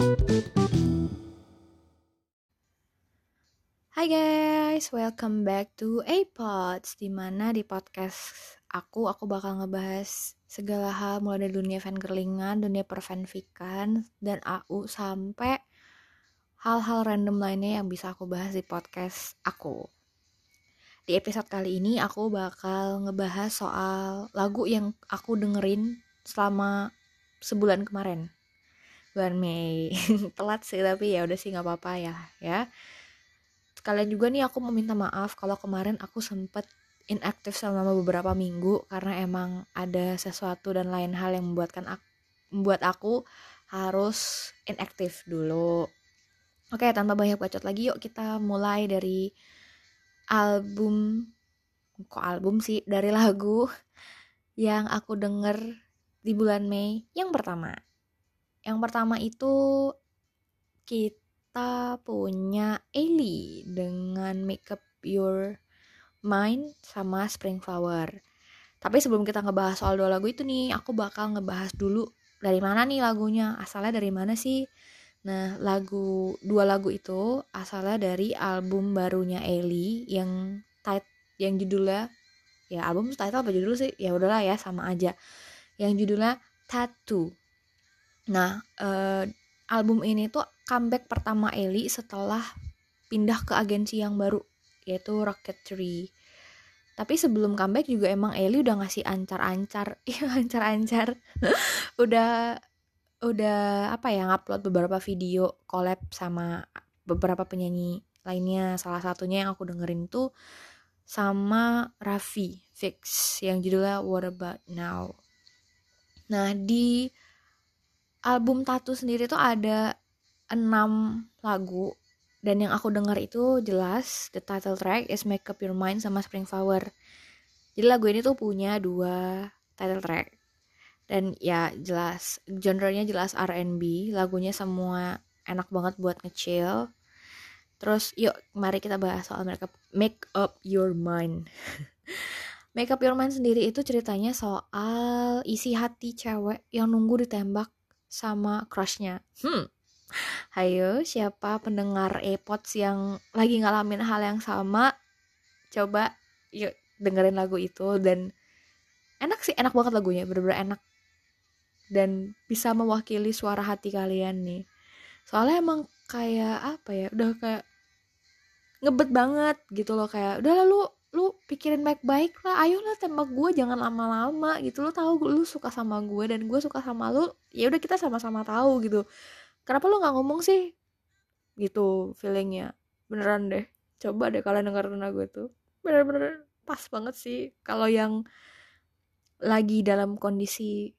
Hai guys, welcome back to A-Pods Di mana di podcast aku, aku bakal ngebahas segala hal mulai dari dunia fangirlingan, dunia perfanfikan, dan AU sampai hal-hal random lainnya yang bisa aku bahas di podcast aku. Di episode kali ini aku bakal ngebahas soal lagu yang aku dengerin selama sebulan kemarin. Bulan Mei. Telat sih tapi ya udah sih nggak apa-apa ya, ya sekalian juga nih aku mau minta maaf kalau kemarin aku sempet inaktif selama beberapa minggu karena emang ada sesuatu dan lain hal yang membuatkan aku, membuat aku harus inaktif dulu. Oke, tanpa banyak bacot lagi yuk kita mulai dari album kok album sih dari lagu yang aku denger di bulan Mei yang pertama. Yang pertama itu kita punya Ellie dengan Make Up Your Mind sama Spring Flower. Tapi sebelum kita ngebahas soal dua lagu itu nih, aku bakal ngebahas dulu dari mana nih lagunya, asalnya dari mana sih? Nah, lagu dua lagu itu asalnya dari album barunya Ellie yang tit yang judulnya ya album title apa judul sih? Ya udahlah ya sama aja. Yang judulnya Tattoo. Nah, eh, album ini tuh comeback pertama Eli setelah pindah ke agensi yang baru yaitu Rocketry. Tapi sebelum comeback juga emang Eli udah ngasih ancar-ancar, iya ancar-ancar. udah udah apa ya ngupload beberapa video collab sama beberapa penyanyi lainnya. Salah satunya yang aku dengerin tuh sama Raffi Fix yang judulnya What About Now. Nah, di album Tattoo sendiri tuh ada enam lagu. Dan yang aku dengar itu jelas the title track is Make Up Your Mind sama Spring Flower. Jadi lagu ini tuh punya dua title track. Dan ya jelas genrenya jelas R&B lagunya semua enak banget buat ngechill. Terus yuk mari kita bahas soal up, make up your mind. Make up your mind sendiri itu ceritanya soal isi hati cewek yang nunggu ditembak sama crushnya. Hmm. Hayo, siapa pendengar AirPods yang lagi ngalamin hal yang sama? Coba yuk dengerin lagu itu dan enak sih, enak banget lagunya, bener-bener enak. Dan bisa mewakili suara hati kalian nih. Soalnya emang kayak apa ya, udah kayak ngebet banget gitu loh kayak udah lalu lu pikirin baik-baik lah ayolah tembak gue jangan lama-lama gitu. Lu tahu lu suka sama gue dan gue suka sama lu ya udah kita sama-sama tahu gitu. Kenapa lu nggak ngomong sih? Gitu feelingnya. Beneran deh. Coba deh kalian dengerin lagu itu. Bener-bener pas banget sih kalau yang lagi dalam kondisi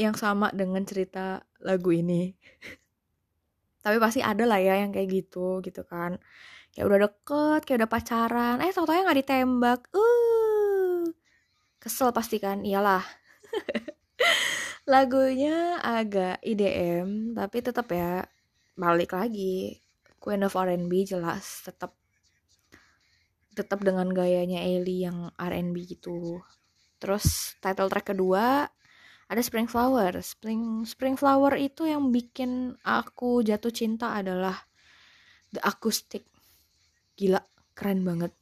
yang sama dengan cerita lagu ini. Tapi pasti ada lah ya yang kayak gitu gitu kan kayak udah deket kayak udah pacaran. Eh tau tau nggak ditembak. Uh. Kesel pasti kan? Iyalah lagunya agak IDM tapi tetap ya balik lagi. Queen of R&B jelas tetap tetap dengan gayanya Ellie yang R&B gitu. Terus title track kedua ada Spring Flower. Spring Spring Flower itu yang bikin aku jatuh cinta adalah the acoustic gila keren banget.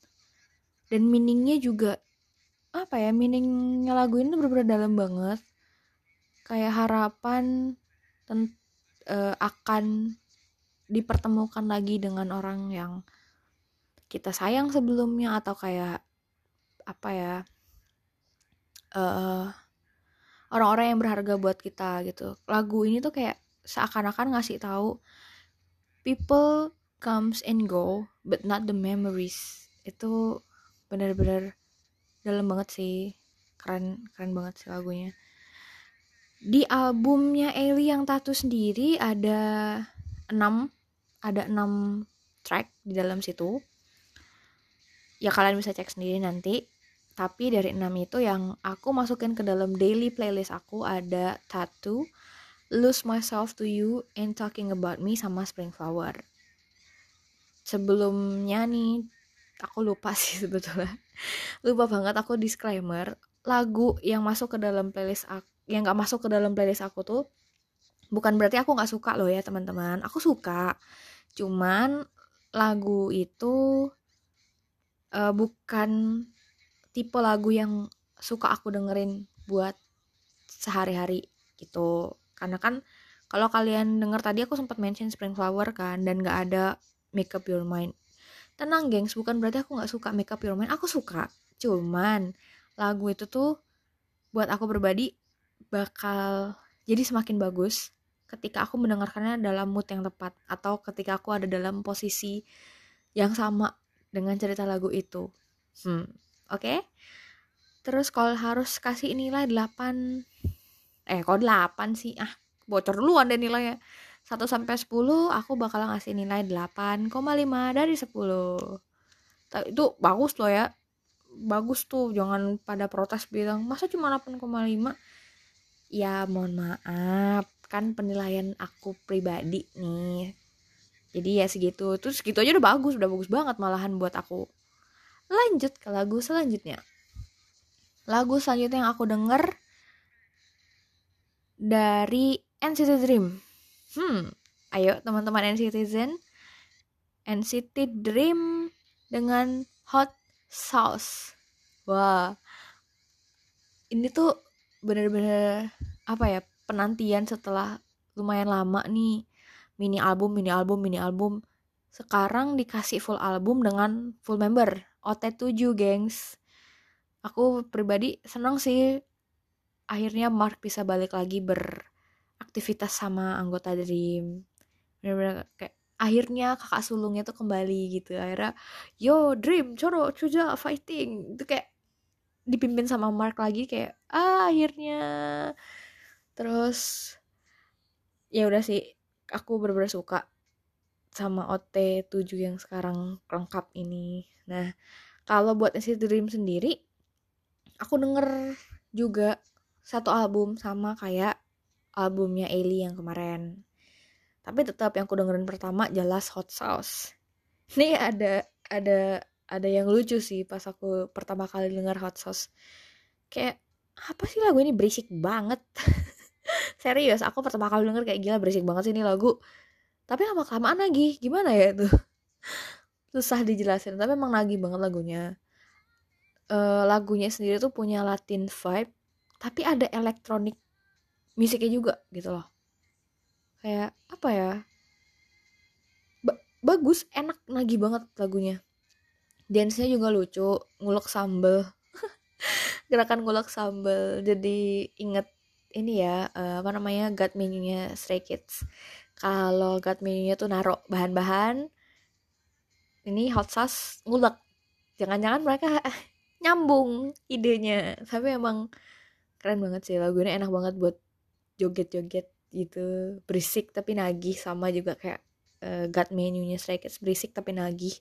Dan meaningnya juga apa ya meaningnya lagu ini bener-bener dalam banget. Kayak harapan ten, uh, akan dipertemukan lagi dengan orang yang kita sayang sebelumnya atau kayak apa ya uh, orang-orang yang berharga buat kita gitu. Lagu ini tuh kayak seakan-akan ngasih tahu people comes and go but not the memories. Itu benar-benar dalam banget sih. Keren keren banget sih lagunya. Di albumnya Ellie yang Tattoo sendiri ada 6 ada 6 track di dalam situ. Ya kalian bisa cek sendiri nanti. Tapi dari 6 itu yang aku masukin ke dalam daily playlist aku ada Tattoo Lose Myself to You and Talking About Me sama Spring Flower sebelumnya nih aku lupa sih sebetulnya. Lupa banget aku disclaimer lagu yang masuk ke dalam playlist aku yang gak masuk ke dalam playlist aku tuh bukan berarti aku nggak suka loh ya teman-teman. Aku suka cuman lagu itu uh, bukan tipe lagu yang suka aku dengerin buat sehari-hari gitu. Karena kan kalau kalian denger tadi aku sempat mention Spring Flower kan dan nggak ada Make Up Your Mind tenang gengs bukan berarti aku nggak suka Make Up Your Mind aku suka cuman lagu itu tuh buat aku pribadi bakal jadi semakin bagus ketika aku mendengarkannya dalam mood yang tepat atau ketika aku ada dalam posisi yang sama dengan cerita lagu itu. Hmm, oke. Okay? Terus kalau harus kasih nilai 8 eh kok 8 sih? Ah, bocor duluan deh nilainya. 1 sampai 10 aku bakal ngasih nilai 8,5 dari 10. Tapi itu bagus loh ya. Bagus tuh, jangan pada protes bilang masa cuma 8,5. Ya mohon maaf, kan penilaian aku pribadi nih jadi ya segitu terus segitu aja udah bagus udah bagus banget malahan buat aku lanjut ke lagu selanjutnya lagu selanjutnya yang aku denger dari NCT Dream hmm ayo teman-teman NCT Zen NCT Dream dengan Hot Sauce. Wah ini tuh bener-bener apa ya penantian setelah lumayan lama nih. Mini album mini album mini album. Sekarang dikasih full album dengan full member OT7 gengs. Aku pribadi senang sih. Akhirnya Mark bisa balik lagi beraktivitas sama anggota Dream. Bener-bener kayak akhirnya kakak sulungnya tuh kembali gitu. Akhirnya yo Dream coro cuja fighting. Itu kayak dipimpin sama Mark lagi kayak ah akhirnya. Terus ya udah sih aku bener-bener suka sama OT 7 yang sekarang lengkap ini. Nah kalau buat NCT Dream sendiri aku denger juga satu album sama kayak albumnya Eli yang kemarin. Tapi tetap yang aku dengerin pertama jelas Hot Sauce. Ini ada ada ada yang lucu sih pas aku pertama kali denger Hot Sauce. Kayak apa sih lagu ini? Berisik banget. Serius aku pertama kali denger kayak gila berisik banget sih ini lagu. Tapi lama kelamaan lagi gimana ya itu? Susah dijelasin tapi emang nagih banget lagunya. Uh, lagunya sendiri tuh punya Latin vibe tapi ada elektronik musiknya juga gitu loh. Kayak apa ya? Ba bagus enak nagih banget lagunya. Dance-nya juga lucu ngulek sambel. Gerakan ngulek sambel jadi inget ini ya uh, apa namanya gut menunya Stray Kids. Kalau gut menunya tuh naruh bahan-bahan ini hot sauce ngulek. Jangan-jangan mereka nyambung idenya. Tapi emang keren banget sih lagunya enak banget buat joget-joget gitu berisik tapi nagih sama juga kayak uh, gut menunya Stray Kids berisik tapi nagih.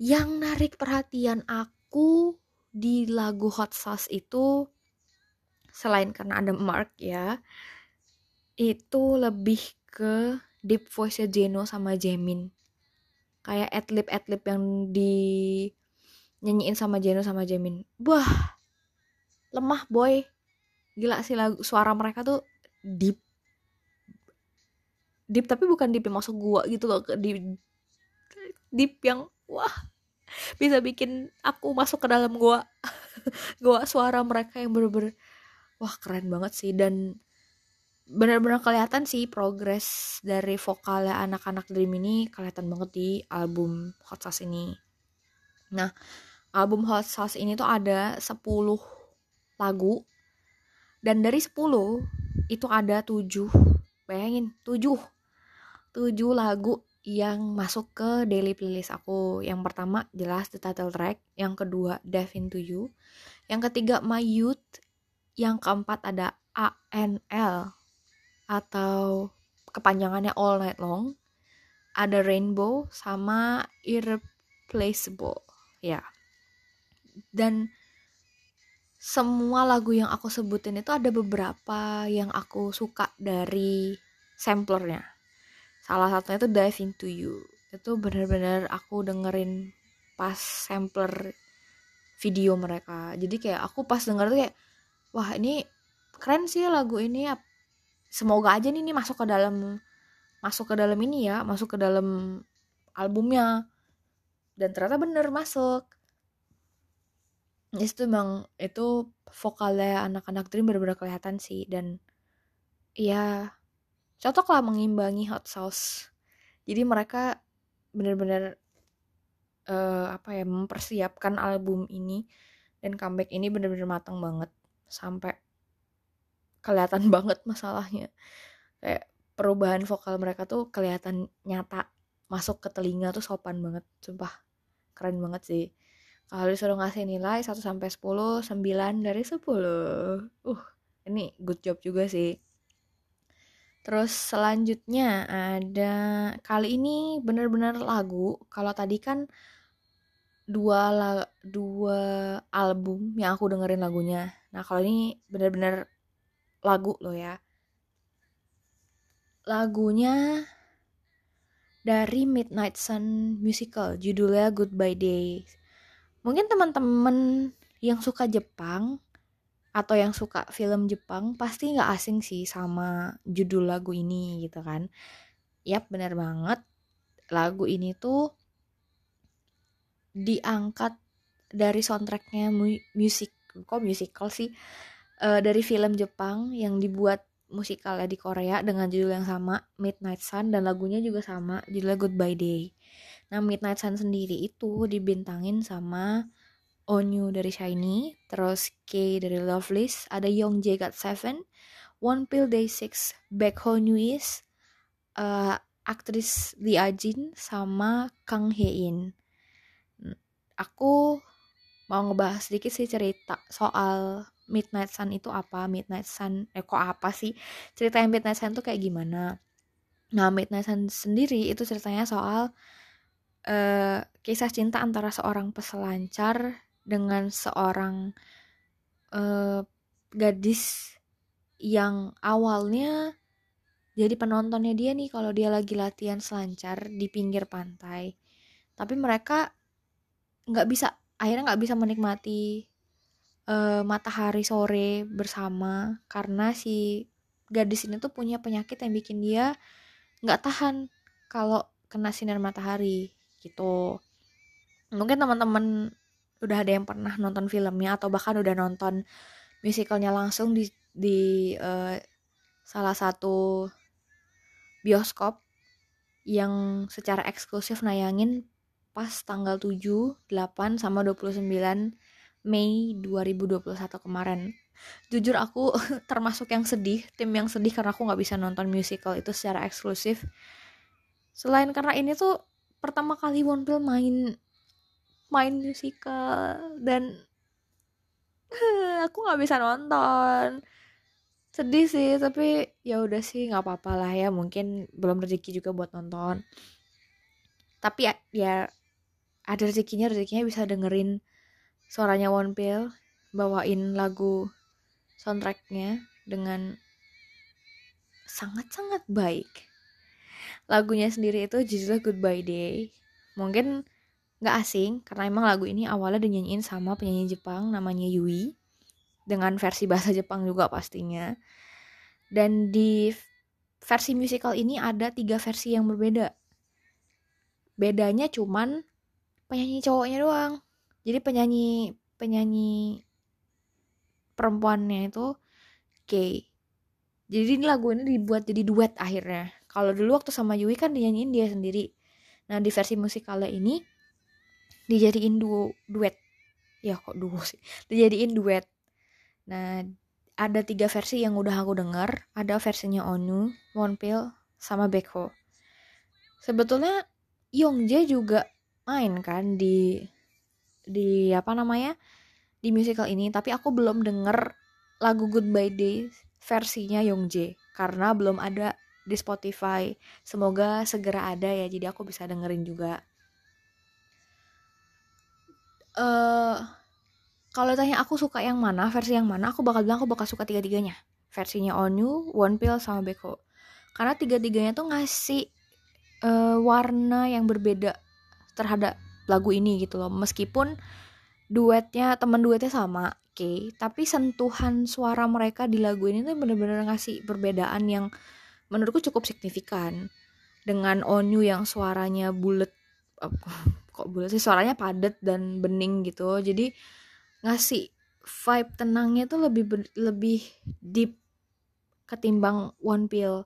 Yang narik perhatian aku di lagu Hot Sauce itu selain karena ada Mark ya itu lebih ke deep voice Jeno sama Jamin. Kayak adlib adlib yang di nyanyiin sama Jeno sama Jamin. Wah lemah boy gila sih lagu suara mereka tuh deep. Deep tapi bukan deep yang masuk gua gitu loh deep. Deep yang wah bisa bikin aku masuk ke dalam gua. Gua suara mereka yang bener-bener wah keren banget sih. Dan benar-benar kelihatan sih progres dari vokalnya anak-anak Dream ini kelihatan banget di album Hot Sauce ini. Nah, album Hot Sauce ini tuh ada 10 lagu dan dari 10 itu ada 7 bayangin 7 7 lagu yang masuk ke daily playlist aku. Yang pertama jelas the title track, yang kedua Dive Into You, yang ketiga My Youth, yang keempat ada ANL atau kepanjangannya All Night Long. Ada Rainbow sama Irreplaceable. Ya. Dan semua lagu yang aku sebutin itu ada beberapa yang aku suka dari samplernya. Salah satunya itu Dive Into You. Itu bener-bener aku dengerin pas sampler video mereka. Jadi kayak aku pas denger tuh kayak wah ini keren sih lagu ini semoga aja nih, nih masuk ke dalam masuk ke dalam ini ya masuk ke dalam albumnya dan ternyata bener masuk itu emang itu vokalnya anak-anak Dream bener-bener kelihatan sih dan ya cocok lah mengimbangi hot sauce. Jadi mereka bener-bener uh, apa ya mempersiapkan album ini dan comeback ini bener-bener matang banget sampai kelihatan banget masalahnya. Kayak perubahan vokal mereka tuh kelihatan nyata masuk ke telinga tuh sopan banget sumpah. Keren banget sih kalau disuruh ngasih nilai 1 sampai 10 9 dari 10 uh ini good job juga sih Terus selanjutnya ada kali ini bener-bener lagu. Kalau tadi kan dua la, dua album yang aku dengerin lagunya. Nah kalau ini bener-bener lagu loh ya. Lagunya dari Midnight Sun Musical, judulnya Goodbye Day. Mungkin teman-teman yang suka Jepang atau yang suka film Jepang pasti nggak asing sih sama judul lagu ini gitu kan. Yap, benar banget. Lagu ini tuh diangkat dari soundtracknya musik kok musical sih uh, dari film Jepang yang dibuat musikalnya di Korea dengan judul yang sama Midnight Sun dan lagunya juga sama judulnya Goodbye Day. Nah Midnight Sun sendiri itu dibintangin sama Onyu dari Shiny, terus K dari Loveless, ada Young J Got Seven, One Pill Day Six, Back Ho Is, uh, aktris Lee Ajin sama Kang Hye In. Aku mau ngebahas sedikit sih cerita soal Midnight Sun itu apa Midnight Sun eh kok apa sih cerita yang Midnight Sun tuh kayak gimana nah Midnight Sun sendiri itu ceritanya soal uh, kisah cinta antara seorang peselancar dengan seorang uh, gadis yang awalnya jadi penontonnya dia nih kalau dia lagi latihan selancar di pinggir pantai. Tapi mereka nggak bisa akhirnya nggak bisa menikmati uh, matahari sore bersama karena si gadis ini tuh punya penyakit yang bikin dia nggak tahan kalau kena sinar matahari gitu. Mungkin teman-teman udah ada yang pernah nonton filmnya atau bahkan udah nonton musikalnya langsung di di uh, salah satu bioskop yang secara eksklusif nayangin pas tanggal 7, 8 sama 29 Mei 2021 kemarin. Jujur aku termasuk yang sedih tim yang sedih karena aku nggak bisa nonton musical itu secara eksklusif. Selain karena ini tuh pertama kali Wonpil main main musical. Dan aku nggak bisa nonton. Sedih sih tapi ya udah sih nggak apa-apa lah ya. Mungkin belum rezeki juga buat nonton. Tapi ya, ya ada rezekinya rezekinya bisa dengerin suaranya One Pill bawain lagu soundtracknya dengan sangat-sangat baik lagunya sendiri itu judulnya Goodbye Day. Mungkin nggak asing karena emang lagu ini awalnya dinyanyiin sama penyanyi Jepang namanya Yui dengan versi bahasa Jepang juga pastinya. Dan di versi musikal ini ada tiga versi yang berbeda. Bedanya cuman penyanyi cowoknya doang. Jadi penyanyi penyanyi perempuannya itu gay jadi ini lagu ini dibuat jadi duet akhirnya kalau dulu waktu sama Yui kan dinyanyiin dia sendiri. Nah di versi musikalnya ini dijadiin duo duet. Ya kok duo sih? Dijadiin duet. Nah ada tiga versi yang udah aku denger. Ada versinya Onu, Wonpil, sama Baekho sebetulnya Yongjae juga main kan di di apa namanya? Di musical ini tapi aku belum denger lagu Goodbye Day versinya Yongjae karena belum ada di Spotify. Semoga segera ada ya jadi aku bisa dengerin juga. Uh, kalau tanya aku suka yang mana versi yang mana aku bakal bilang aku bakal suka tiga-tiganya. Versinya Onu, One Pill sama Beko. Karena tiga-tiganya tuh ngasih uh, warna yang berbeda terhadap lagu ini gitu loh. Meskipun duetnya teman duetnya sama oke. Okay. tapi sentuhan suara mereka di lagu ini tuh bener-bener ngasih perbedaan yang menurutku cukup signifikan. Dengan Onyu yang suaranya bulat kok bulat sih? Suaranya padat dan bening gitu. Jadi ngasih vibe tenangnya tuh lebih lebih deep ketimbang One Pill.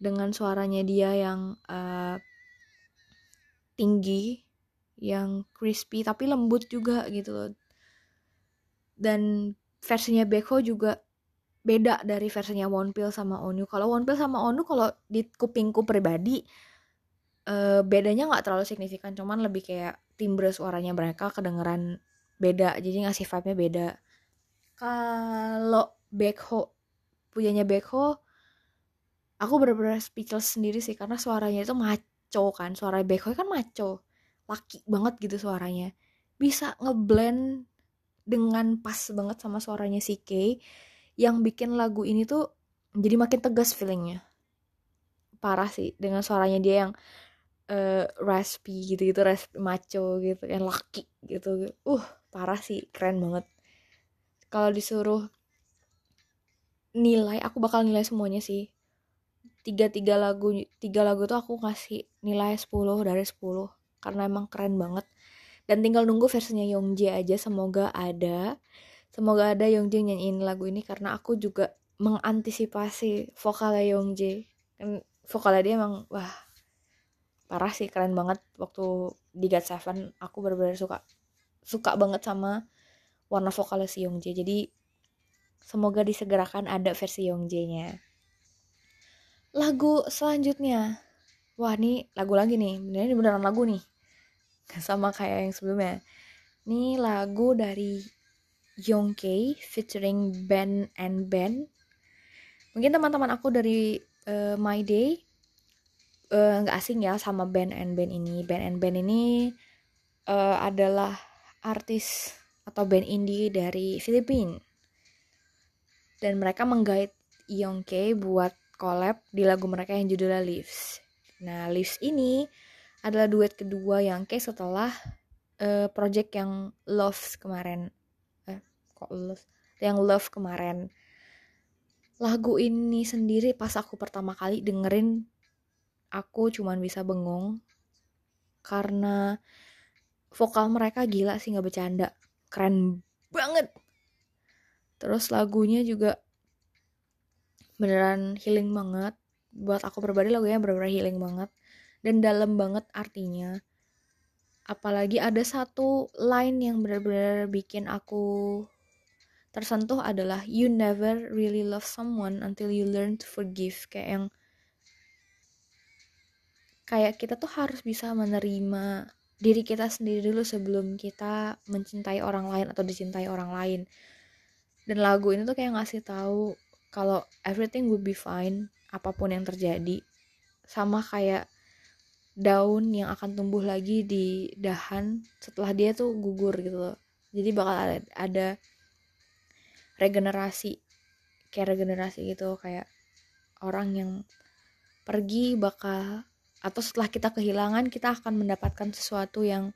Dengan suaranya dia yang uh, tinggi yang crispy tapi lembut juga gitu loh. Dan versinya Beko juga beda dari versinya One Pill sama Onu kalau One Pill sama Onu kalau di kupingku pribadi uh, bedanya nggak terlalu signifikan. Cuman lebih kayak timbre suaranya mereka kedengeran beda. Jadi ngasih vibe-nya beda. Kalau Beko punyanya Beko aku bener-bener speechless sendiri sih. Karena suaranya itu maco kan. Suara Beko kan maco. Laki banget gitu suaranya. Bisa ngeblend dengan pas banget sama suaranya si Kay yang bikin lagu ini tuh jadi makin tegas feelingnya. Parah sih dengan suaranya dia yang uh, raspy gitu gitu raspy maco gitu yang laki gitu. Uh parah sih keren banget. Kalau disuruh nilai aku bakal nilai semuanya sih. Tiga tiga lagu tiga lagu tuh aku kasih nilai 10 dari 10 karena emang keren banget. Dan tinggal nunggu versinya Yongjae aja semoga ada semoga ada Yongjae nyanyiin lagu ini karena aku juga mengantisipasi vokalnya Yongjae kan vokalnya dia emang wah parah sih keren banget. Waktu di God Seven aku benar-benar suka suka banget sama warna vokalnya si Yongjae jadi semoga disegerakan ada versi Yongjae-nya lagu selanjutnya. Wah ini lagu lagi nih. Ini beneran lagu nih. Sama kayak yang sebelumnya. Ini lagu dari Yongkei featuring Ben and Ben. Mungkin teman-teman aku dari uh, My Day eh, nggak uh, asing ya sama Ben and Ben ini. Ben and Ben ini uh, adalah artis atau band indie dari Filipina. Dan mereka menggait Yongkei buat collab di lagu mereka yang judulnya Leaves. Nah, Leaves ini adalah duet kedua kayak setelah uh, project yang Love kemarin kok Love yang Love kemarin. Lagu ini sendiri pas aku pertama kali dengerin aku cuman bisa bengong karena vokal mereka gila sih nggak bercanda. Keren banget. Terus lagunya juga beneran healing banget. Buat aku pribadi lagunya bener-bener healing banget dan dalam banget artinya. Apalagi ada satu line yang benar-benar bikin aku tersentuh adalah you never really love someone until you learn to forgive. Kayak yang kayak kita tuh harus bisa menerima diri kita sendiri dulu sebelum kita mencintai orang lain atau dicintai orang lain. Dan lagu ini tuh kayak ngasih tahu kalau everything will be fine apa pun yang terjadi sama kayak daun yang akan tumbuh lagi di dahan setelah dia tuh gugur gitu loh. Jadi bakal ada, ada regenerasi kayak regenerasi gitu kayak orang yang pergi bakal atau setelah kita kehilangan kita akan mendapatkan sesuatu yang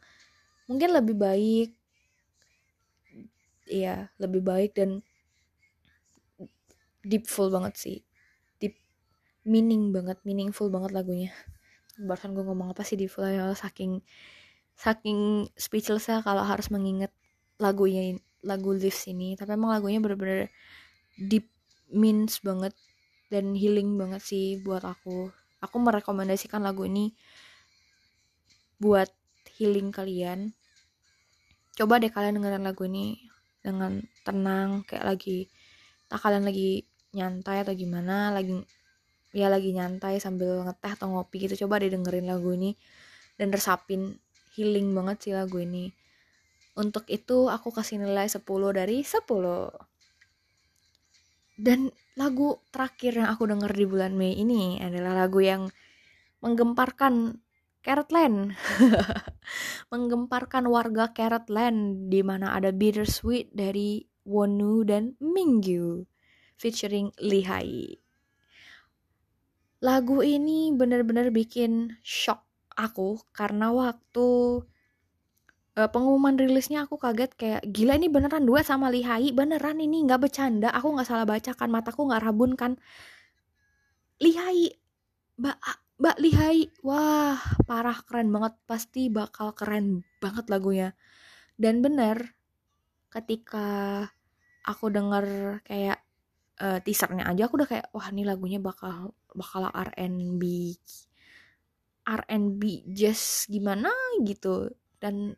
mungkin lebih baik. Iya lebih baik dan deepful banget sih. Deep meaning banget meaningful banget lagunya. Barusan gue ngomong apa sih di full saking saking speechless ya kalau harus mengingat lagunya lagu Lives ini tapi emang lagunya bener-bener deep means banget dan healing banget sih buat aku. Aku merekomendasikan lagu ini buat healing kalian. Coba deh kalian dengerin lagu ini dengan tenang kayak lagi tak kalian lagi nyantai atau gimana lagi ya lagi nyantai sambil ngeteh atau ngopi gitu coba deh dengerin lagu ini dan resapin healing banget sih lagu ini untuk itu aku kasih nilai 10 dari 10 dan lagu terakhir yang aku denger di bulan Mei ini adalah lagu yang menggemparkan Carrotland menggemparkan warga Carrotland di mana ada Bittersweet dari Wonu dan Mingyu featuring Lihai. Lagu ini bener-bener bikin shock aku karena waktu uh, pengumuman rilisnya aku kaget kayak gila ini beneran dua sama Lihai beneran ini? Nggak bercanda? Aku nggak salah baca kan mataku nggak rabun kan? Lihai mbak mbak Lihai wah parah keren banget. Pasti bakal keren banget lagunya. Dan bener ketika aku denger kayak uh, teasernya aja aku udah kayak wah ini lagunya bakal bakal R&B R&B jazz gimana? gitu. Dan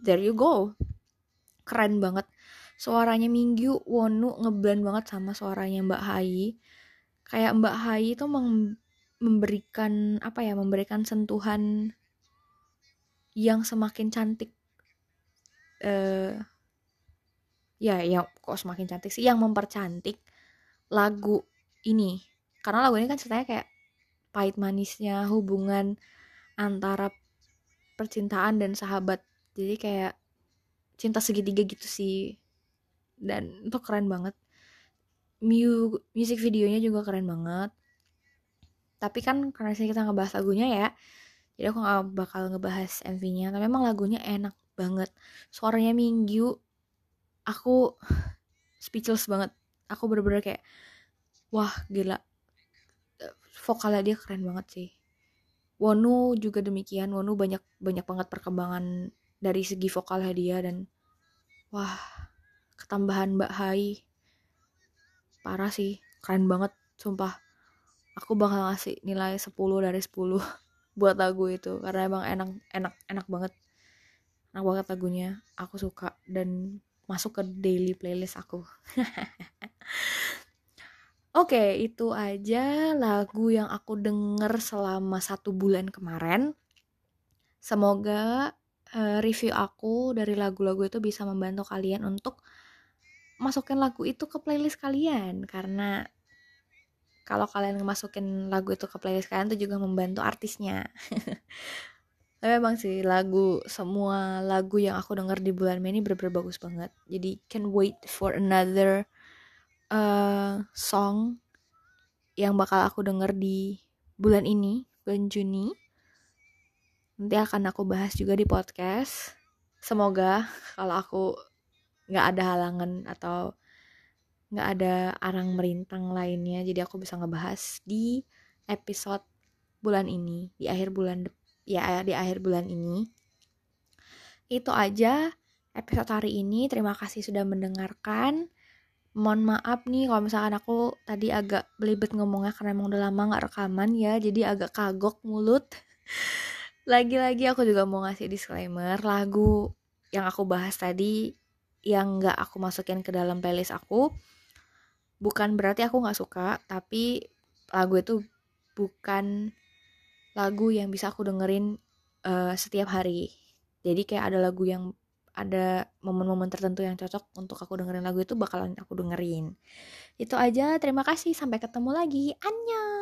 there you go. Keren banget. Suaranya Minggu Wonu ngeblend banget sama suaranya Mbak Hai. Kayak Mbak Hai itu memberikan apa ya memberikan sentuhan yang semakin cantik uh, ya ya kok semakin cantik sih? Yang mempercantik lagu ini. Karena lagu ini kan ceritanya kayak pahit manisnya hubungan antara percintaan dan sahabat jadi kayak cinta segitiga gitu sih. Dan itu keren banget. Mu music videonya juga keren banget. Tapi kan karena sini kita ngebahas lagunya ya jadi aku gak bakal ngebahas MV-nya tapi memang lagunya enak banget. Suaranya Minggu aku speechless banget. Aku bener-bener kayak wah gila. Vokalnya dia keren banget sih. Wonu juga demikian. Wonu banyak banyak banget perkembangan dari segi vokalnya dia dan wah ketambahan Mbak Hai. Parah sih keren banget sumpah. Aku bakal ngasih nilai 10 dari 10 buat lagu itu karena emang enak enak enak banget. Enak banget lagunya aku suka dan masuk ke daily playlist aku. Oke, okay, itu aja lagu yang aku denger selama satu bulan kemarin. Semoga uh, review aku dari lagu-lagu itu bisa membantu kalian untuk masukin lagu itu ke playlist kalian karena kalau kalian masukin lagu itu ke playlist kalian itu juga membantu artisnya. Tapi emang sih lagu semua lagu yang aku denger di bulan Mei ini bener-bener bagus banget. Jadi can wait for another uh, song yang bakal aku denger di bulan ini, bulan Juni. Nanti akan aku bahas juga di podcast. Semoga kalau aku nggak ada halangan atau nggak ada arang merintang lainnya, jadi aku bisa ngebahas di episode bulan ini, di akhir bulan ya di akhir bulan ini. Itu aja episode hari ini. Terima kasih sudah mendengarkan mohon maaf nih kalau misalkan aku tadi agak belibet ngomongnya karena emang udah lama gak rekaman ya jadi agak kagok mulut lagi-lagi aku juga mau ngasih disclaimer lagu yang aku bahas tadi yang gak aku masukin ke dalam playlist aku bukan berarti aku gak suka tapi lagu itu bukan lagu yang bisa aku dengerin uh, setiap hari jadi kayak ada lagu yang ada momen-momen tertentu yang cocok untuk aku dengerin lagu itu bakalan aku dengerin. Itu aja, terima kasih, sampai ketemu lagi. Annyeong!